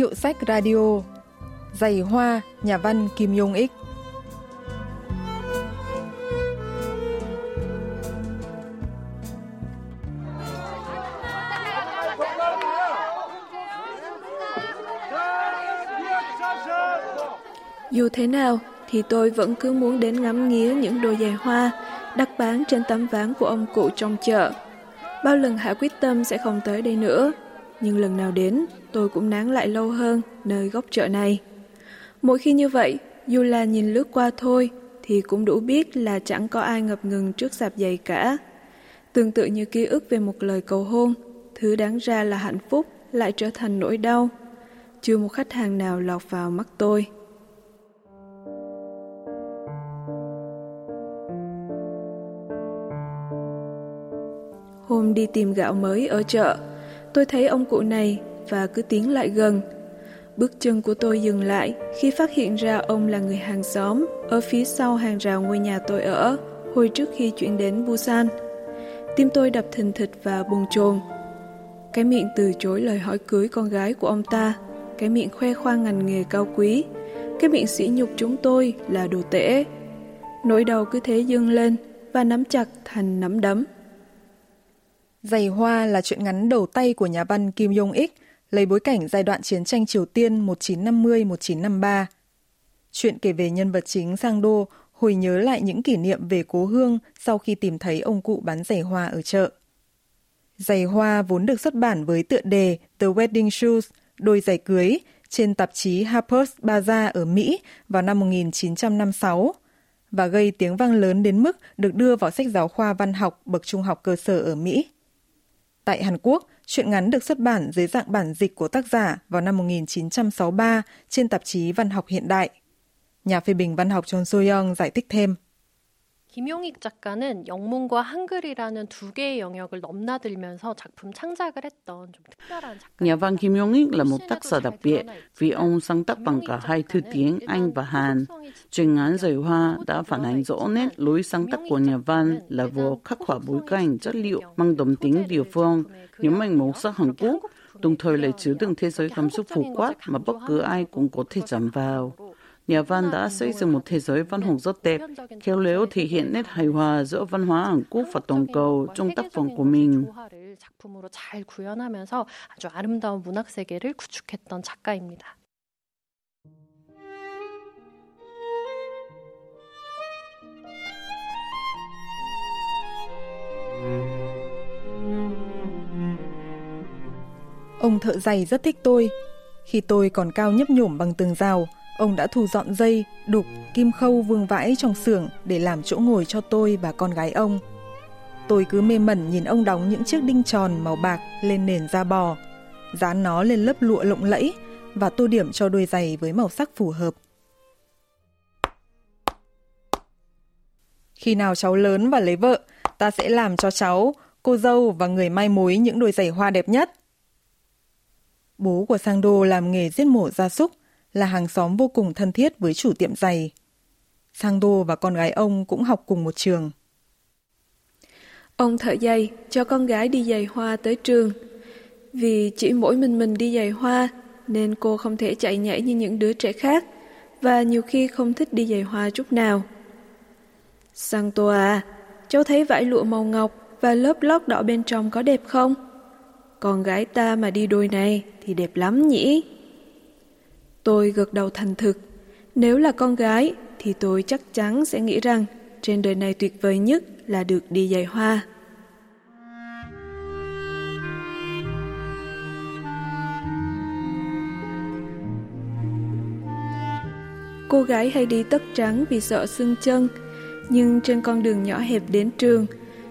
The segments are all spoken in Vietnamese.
Hiệu sách radio. Giày hoa, nhà văn Kim Yong Ích. Dù thế nào thì tôi vẫn cứ muốn đến ngắm nghía những đôi giày hoa đặt bán trên tấm ván của ông cụ trong chợ. Bao lần Hạ quyết tâm sẽ không tới đây nữa, nhưng lần nào đến tôi cũng nán lại lâu hơn nơi góc chợ này. Mỗi khi như vậy, dù là nhìn lướt qua thôi thì cũng đủ biết là chẳng có ai ngập ngừng trước sạp giày cả. Tương tự như ký ức về một lời cầu hôn, thứ đáng ra là hạnh phúc lại trở thành nỗi đau. Chưa một khách hàng nào lọt vào mắt tôi. Hôm đi tìm gạo mới ở chợ, tôi thấy ông cụ này và cứ tiến lại gần. Bước chân của tôi dừng lại khi phát hiện ra ông là người hàng xóm ở phía sau hàng rào ngôi nhà tôi ở hồi trước khi chuyển đến Busan. Tim tôi đập thình thịch và bùng chồn. Cái miệng từ chối lời hỏi cưới con gái của ông ta, cái miệng khoe khoang ngành nghề cao quý, cái miệng sỉ nhục chúng tôi là đồ tể. Nỗi đau cứ thế dâng lên và nắm chặt thành nắm đấm. Giày Hoa là chuyện ngắn đầu tay của nhà văn Kim Yong Ik, lấy bối cảnh giai đoạn chiến tranh Triều Tiên 1950-1953. Chuyện kể về nhân vật chính Sang Đô hồi nhớ lại những kỷ niệm về cố hương sau khi tìm thấy ông cụ bán giày hoa ở chợ. Giày hoa vốn được xuất bản với tựa đề The Wedding Shoes, đôi giày cưới, trên tạp chí Harper's Bazaar ở Mỹ vào năm 1956 và gây tiếng vang lớn đến mức được đưa vào sách giáo khoa văn học bậc trung học cơ sở ở Mỹ. Tại Hàn Quốc, truyện ngắn được xuất bản dưới dạng bản dịch của tác giả vào năm 1963 trên tạp chí Văn học hiện đại. Nhà phê bình văn học Chon So-young giải thích thêm. 김용익 작가는 영문과 한글이라는 두 개의 영역을 넘나들면서 작품 창작을 했던 좀 특별한 작가. Nhà văn Kim Yong Ik là một tác giả đặc biệt vì ông sáng tác bằng cả hai thư tiếng Anh và Hàn. Truyện ngắn Giày Hoa đã phản ánh rõ nét lối sáng tác của nhà văn là vô khắc họa bối cảnh chất liệu mang đậm tính địa phương, nhấn mạnh màu sắc Hàn Quốc, đồng thời lại chứa đựng thế giới cảm xúc phổ quát mà bất cứ ai cũng có thể chạm vào. nhà văn đã xây dựng một thế giới văn học rất đẹp, khéo léo thể hiện nét hài hòa giữa văn hóa Hàn Quốc và toàn cầu trong tác phẩm của mình. Ông thợ giày rất thích tôi. Khi tôi còn cao nhấp nhổm bằng tường rào, ông đã thu dọn dây, đục, kim khâu vương vãi trong xưởng để làm chỗ ngồi cho tôi và con gái ông. Tôi cứ mê mẩn nhìn ông đóng những chiếc đinh tròn màu bạc lên nền da bò, dán nó lên lớp lụa lộng lẫy và tô điểm cho đôi giày với màu sắc phù hợp. Khi nào cháu lớn và lấy vợ, ta sẽ làm cho cháu, cô dâu và người mai mối những đôi giày hoa đẹp nhất. Bố của Sang Đô làm nghề giết mổ gia súc, là hàng xóm vô cùng thân thiết với chủ tiệm giày. Sang Đô và con gái ông cũng học cùng một trường. Ông thợ giày cho con gái đi giày hoa tới trường. Vì chỉ mỗi mình mình đi giày hoa nên cô không thể chạy nhảy như những đứa trẻ khác và nhiều khi không thích đi giày hoa chút nào. Sang Tô à, cháu thấy vải lụa màu ngọc và lớp lót đỏ bên trong có đẹp không? Con gái ta mà đi đôi này thì đẹp lắm nhỉ? Tôi gật đầu thành thực. Nếu là con gái thì tôi chắc chắn sẽ nghĩ rằng trên đời này tuyệt vời nhất là được đi giày hoa. Cô gái hay đi tất trắng vì sợ sưng chân, nhưng trên con đường nhỏ hẹp đến trường,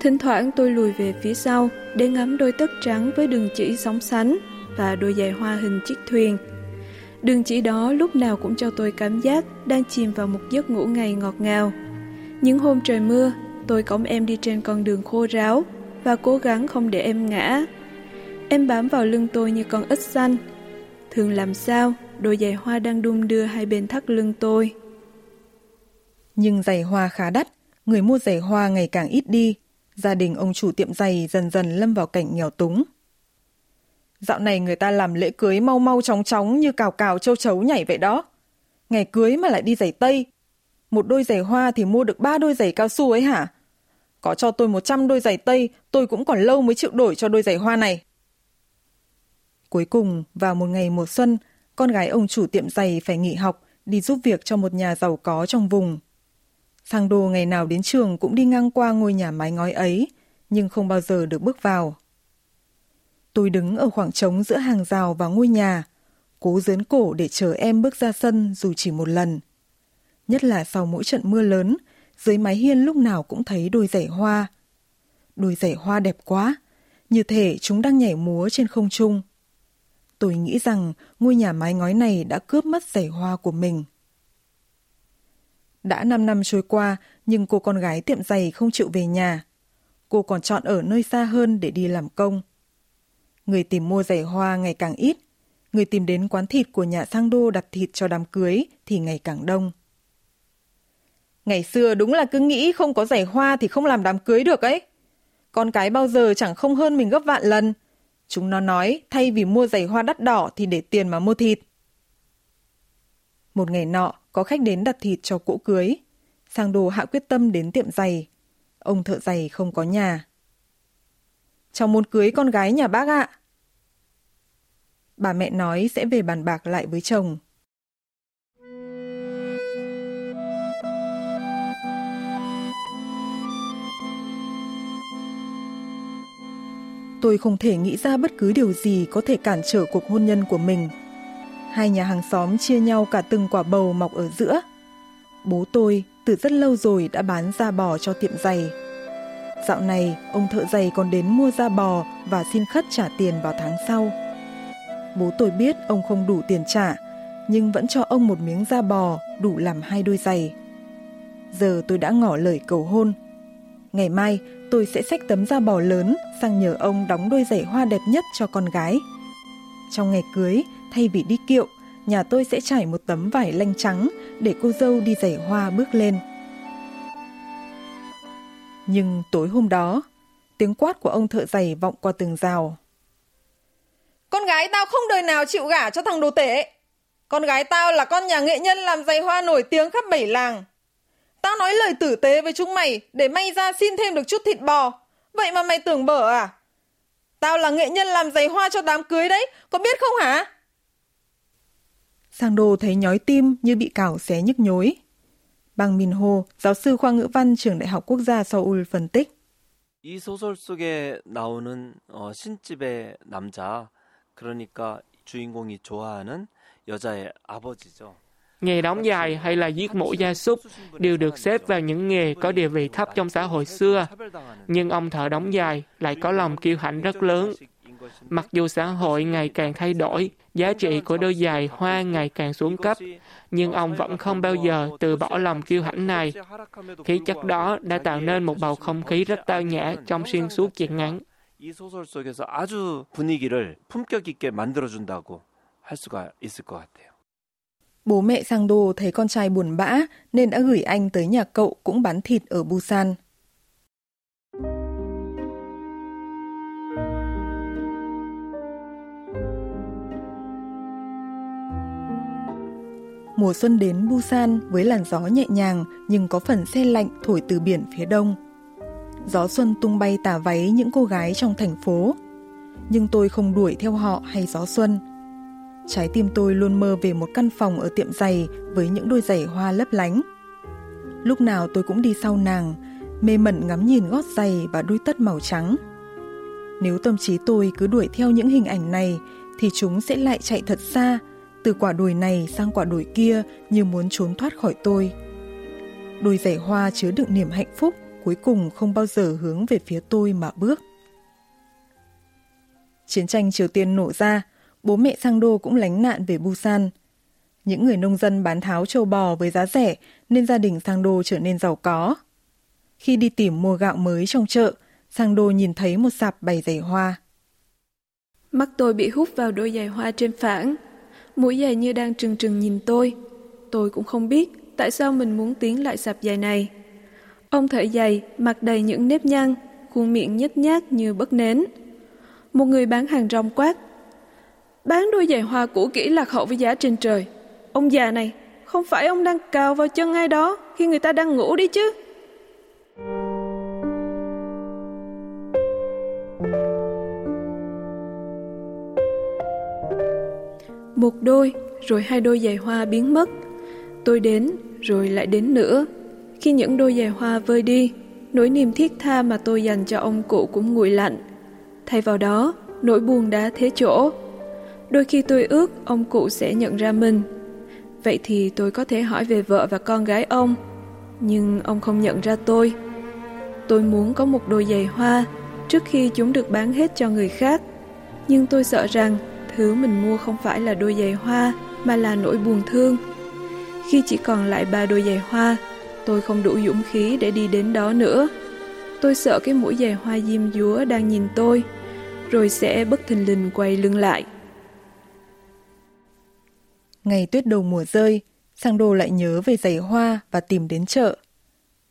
thỉnh thoảng tôi lùi về phía sau để ngắm đôi tất trắng với đường chỉ sóng sánh và đôi giày hoa hình chiếc thuyền. Đường chỉ đó lúc nào cũng cho tôi cảm giác đang chìm vào một giấc ngủ ngày ngọt ngào. Những hôm trời mưa, tôi cõng em đi trên con đường khô ráo và cố gắng không để em ngã. Em bám vào lưng tôi như con ếch xanh. Thường làm sao, đôi giày hoa đang đung đưa hai bên thắt lưng tôi. Nhưng giày hoa khá đắt, người mua giày hoa ngày càng ít đi. Gia đình ông chủ tiệm giày dần dần lâm vào cảnh nghèo túng. Dạo này người ta làm lễ cưới mau mau chóng chóng như cào cào châu chấu nhảy vậy đó. Ngày cưới mà lại đi giày tây. Một đôi giày hoa thì mua được ba đôi giày cao su ấy hả? Có cho tôi 100 đôi giày tây, tôi cũng còn lâu mới chịu đổi cho đôi giày hoa này. Cuối cùng, vào một ngày mùa xuân, con gái ông chủ tiệm giày phải nghỉ học, đi giúp việc cho một nhà giàu có trong vùng. Sang Đô ngày nào đến trường cũng đi ngang qua ngôi nhà mái ngói ấy, nhưng không bao giờ được bước vào. Tôi đứng ở khoảng trống giữa hàng rào và ngôi nhà, cố dướn cổ để chờ em bước ra sân dù chỉ một lần. Nhất là sau mỗi trận mưa lớn, dưới mái hiên lúc nào cũng thấy đôi giày hoa. Đôi giày hoa đẹp quá, như thể chúng đang nhảy múa trên không trung. Tôi nghĩ rằng ngôi nhà mái ngói này đã cướp mất giày hoa của mình. Đã 5 năm trôi qua, nhưng cô con gái tiệm giày không chịu về nhà. Cô còn chọn ở nơi xa hơn để đi làm công. Người tìm mua giày hoa ngày càng ít. Người tìm đến quán thịt của nhà sang đô đặt thịt cho đám cưới thì ngày càng đông. Ngày xưa đúng là cứ nghĩ không có giày hoa thì không làm đám cưới được ấy. Con cái bao giờ chẳng không hơn mình gấp vạn lần. Chúng nó nói thay vì mua giày hoa đắt đỏ thì để tiền mà mua thịt. Một ngày nọ, có khách đến đặt thịt cho cỗ cưới. Sang đồ hạ quyết tâm đến tiệm giày. Ông thợ giày không có nhà. Cháu muốn cưới con gái nhà bác ạ. Bà mẹ nói sẽ về bàn bạc lại với chồng. Tôi không thể nghĩ ra bất cứ điều gì có thể cản trở cuộc hôn nhân của mình. Hai nhà hàng xóm chia nhau cả từng quả bầu mọc ở giữa. Bố tôi từ rất lâu rồi đã bán da bò cho tiệm giày. Dạo này, ông thợ giày còn đến mua da bò và xin khất trả tiền vào tháng sau. Bố tôi biết ông không đủ tiền trả, nhưng vẫn cho ông một miếng da bò đủ làm hai đôi giày. Giờ tôi đã ngỏ lời cầu hôn. Ngày mai, tôi sẽ xách tấm da bò lớn sang nhờ ông đóng đôi giày hoa đẹp nhất cho con gái. Trong ngày cưới, thay vì đi kiệu, nhà tôi sẽ trải một tấm vải lanh trắng để cô dâu đi giày hoa bước lên. Nhưng tối hôm đó, tiếng quát của ông thợ giày vọng qua tường rào. Con gái tao không đời nào chịu gả cho thằng đồ tể. Con gái tao là con nhà nghệ nhân làm giày hoa nổi tiếng khắp bảy làng. Tao nói lời tử tế với chúng mày để may ra xin thêm được chút thịt bò. Vậy mà mày tưởng bở à? Tao là nghệ nhân làm giày hoa cho đám cưới đấy, có biết không hả? Sang Đô thấy nhói tim như bị cào xé nhức nhối. Bang Min Ho, giáo sư khoa ngữ văn trường Đại học Quốc gia Seoul phân tích. 이 소설 속에 나오는 어, 신집의 남자, 그러니까 주인공이 좋아하는 여자의 아버지죠. Nghề đóng dài hay là giết mổ gia súc đều được xếp vào những nghề có địa vị thấp trong xã hội xưa. Nhưng ông thợ đóng dài lại có lòng kiêu hãnh rất lớn. Mặc dù xã hội ngày càng thay đổi, giá trị của đôi giày hoa ngày càng xuống cấp, nhưng ông vẫn không bao giờ từ bỏ lòng kiêu hãnh này. Khí chất đó đã tạo nên một bầu không khí rất tao nhã trong xuyên suốt chuyện ngắn. 이 소설 속에서 아주 분위기를 품격 있게 만들어준다고 할 수가 있을 것 같아요. Bố mẹ sang đô thấy con trai buồn bã nên đã gửi anh tới nhà cậu cũng bán thịt ở Busan. Mùa xuân đến Busan với làn gió nhẹ nhàng nhưng có phần se lạnh thổi từ biển phía đông. Gió xuân tung bay tà váy những cô gái trong thành phố. Nhưng tôi không đuổi theo họ hay gió xuân. Trái tim tôi luôn mơ về một căn phòng ở tiệm giày với những đôi giày hoa lấp lánh. Lúc nào tôi cũng đi sau nàng, mê mẩn ngắm nhìn gót giày và đôi tất màu trắng. Nếu tâm trí tôi cứ đuổi theo những hình ảnh này thì chúng sẽ lại chạy thật xa, từ quả đồi này sang quả đồi kia như muốn trốn thoát khỏi tôi. Đôi giày hoa chứa đựng niềm hạnh phúc cuối cùng không bao giờ hướng về phía tôi mà bước. Chiến tranh Triều Tiên nổ ra, bố mẹ sang đô cũng lánh nạn về Busan. Những người nông dân bán tháo châu bò với giá rẻ nên gia đình sang đô trở nên giàu có. Khi đi tìm mua gạo mới trong chợ, sang đô nhìn thấy một sạp bày giày hoa. Mắt tôi bị hút vào đôi giày hoa trên phản. Mũi giày như đang trừng trừng nhìn tôi. Tôi cũng không biết tại sao mình muốn tiến lại sạp giày này. Ông thợ giày mặt đầy những nếp nhăn, khuôn miệng nhếch nhác như bất nến. Một người bán hàng rong quát, Bán đôi giày hoa cũ kỹ lạc hậu với giá trên trời. Ông già này, không phải ông đang cào vào chân ai đó khi người ta đang ngủ đi chứ? Một đôi, rồi hai đôi giày hoa biến mất. Tôi đến, rồi lại đến nữa. Khi những đôi giày hoa vơi đi, nỗi niềm thiết tha mà tôi dành cho ông cụ cũng nguội lạnh. Thay vào đó, nỗi buồn đã thế chỗ. Đôi khi tôi ước ông cụ sẽ nhận ra mình. Vậy thì tôi có thể hỏi về vợ và con gái ông, nhưng ông không nhận ra tôi. Tôi muốn có một đôi giày hoa trước khi chúng được bán hết cho người khác, nhưng tôi sợ rằng thứ mình mua không phải là đôi giày hoa mà là nỗi buồn thương. Khi chỉ còn lại ba đôi giày hoa, tôi không đủ dũng khí để đi đến đó nữa. Tôi sợ cái mũi giày hoa diêm dúa đang nhìn tôi, rồi sẽ bất thình lình quay lưng lại. Ngày tuyết đầu mùa rơi, Sang Đô lại nhớ về giày hoa và tìm đến chợ.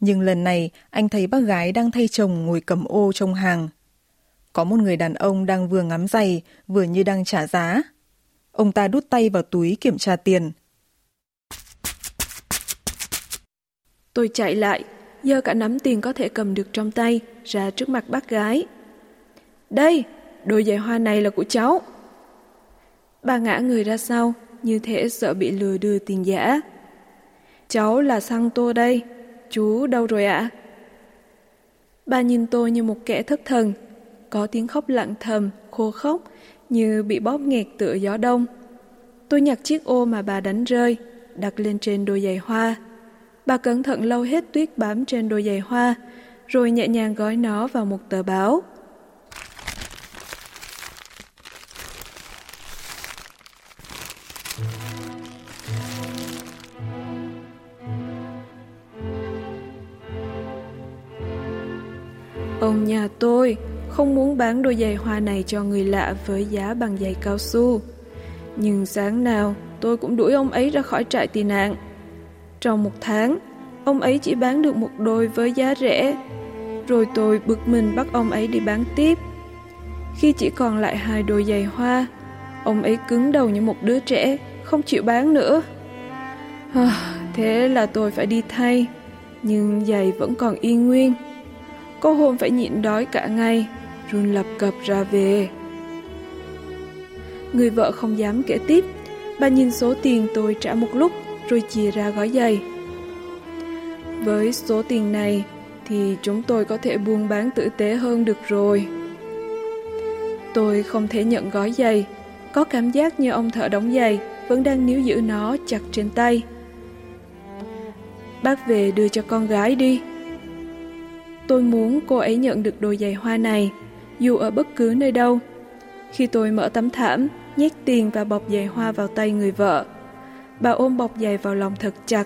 Nhưng lần này, anh thấy bác gái đang thay chồng ngồi cầm ô trong hàng. Có một người đàn ông đang vừa ngắm giày, vừa như đang trả giá. Ông ta đút tay vào túi kiểm tra tiền. Tôi chạy lại, giơ cả nắm tiền có thể cầm được trong tay ra trước mặt bác gái. Đây, đôi giày hoa này là của cháu. Bà ngã người ra sau, như thể sợ bị lừa đưa tiền giả. Cháu là Sang Tô đây, chú đâu rồi ạ? Bà nhìn tôi như một kẻ thất thần, có tiếng khóc lặng thầm, khô khóc, như bị bóp nghẹt tựa gió đông. Tôi nhặt chiếc ô mà bà đánh rơi, đặt lên trên đôi giày hoa. Bà cẩn thận lau hết tuyết bám trên đôi giày hoa, rồi nhẹ nhàng gói nó vào một tờ báo. Ông nhà tôi không muốn bán đôi giày hoa này cho người lạ với giá bằng giày cao su. Nhưng sáng nào tôi cũng đuổi ông ấy ra khỏi trại tị nạn. Trong một tháng, ông ấy chỉ bán được một đôi với giá rẻ. Rồi tôi bực mình bắt ông ấy đi bán tiếp. Khi chỉ còn lại hai đôi giày hoa, ông ấy cứng đầu như một đứa trẻ, không chịu bán nữa. À, thế là tôi phải đi thay, nhưng giày vẫn còn y nguyên. Cô hôm phải nhịn đói cả ngày, run lập cập ra về. Người vợ không dám kể tiếp, bà nhìn số tiền tôi trả một lúc rồi chia ra gói giày. Với số tiền này thì chúng tôi có thể buôn bán tử tế hơn được rồi. Tôi không thể nhận gói giày, có cảm giác như ông thợ đóng giày vẫn đang níu giữ nó chặt trên tay. Bác về đưa cho con gái đi. Tôi muốn cô ấy nhận được đôi giày hoa này, dù ở bất cứ nơi đâu. Khi tôi mở tấm thảm, nhét tiền và bọc giày hoa vào tay người vợ, bà ôm bọc giày vào lòng thật chặt,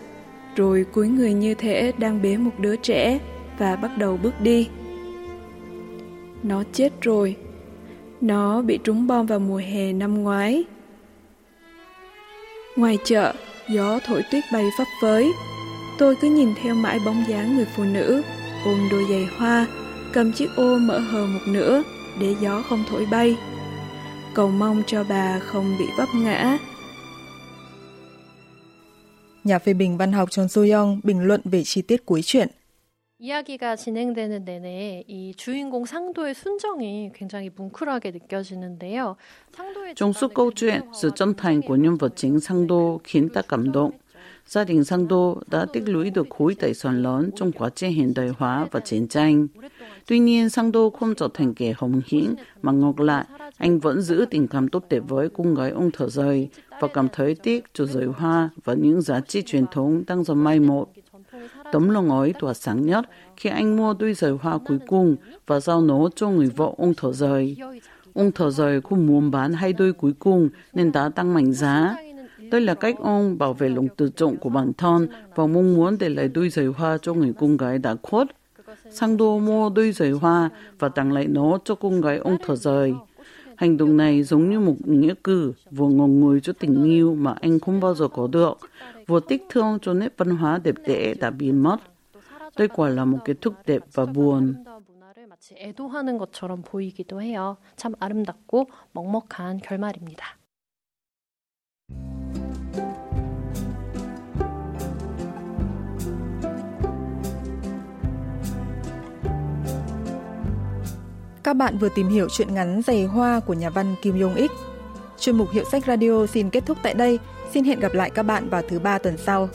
rồi cúi người như thể đang bế một đứa trẻ và bắt đầu bước đi. Nó chết rồi. Nó bị trúng bom vào mùa hè năm ngoái. Ngoài chợ, gió thổi tuyết bay phấp phới. Tôi cứ nhìn theo mãi bóng dáng người phụ nữ ôm đôi giày hoa, cầm chiếc ô mở hờ một nửa để gió không thổi bay. Cầu mong cho bà không bị vấp ngã Nhà phê bình văn học Chon So-young bình luận về chi tiết cuối truyện. 이야기가 진행되는 내내 이 주인공 상도의 순정이 굉장히 뭉클하게 느껴지는데요. 상도의 Trong suốt câu chuyện, sự chân thành của nhân vật chính Sang Đô khiến ta cảm động. Gia đình Sang Đô đã tích lũy được khối tài sản lớn trong quá trình hiện đại hóa và chiến tranh. Tuy nhiên, Sang Đô không trở thành kẻ hồng hiển, mà ngược lại, anh vẫn giữ tình cảm tốt đẹp với cô gái ông thở rời và cảm thấy tiếc cho giới hoa và những giá trị truyền thống đang dần mai một. Tấm lòng ấy tỏa sáng nhất khi anh mua đôi giày hoa cuối cùng và giao nó cho người vợ ông thở rời. Ông thở rời không muốn bán hai đôi cuối cùng nên đã tăng mạnh giá. Đây là cách ông bảo vệ lòng tự trọng của bản thân và mong muốn để lại đôi giày hoa cho người con gái đã khuất. Sang đô mua đôi giày hoa và tặng lại nó cho con gái ông thở rời. Hành động này giống như một nghĩa cử vừa ngọn nguồn cho tình yêu mà anh không bao giờ có được, vừa tiếc thương cho nét văn hóa đẹp đẽ đã biến mất. Đây quả là một kết thúc đẹp và buồn. 마치 애도하는 것처럼 보이기도 해요. 참 아름답고 먹먹한 결말입니다. Các bạn vừa tìm hiểu chuyện ngắn Giày Hoa của nhà văn Kim Yong Ik. Chuyên mục Hiệu sách Radio xin kết thúc tại đây. Xin hẹn gặp lại các bạn vào thứ ba tuần sau.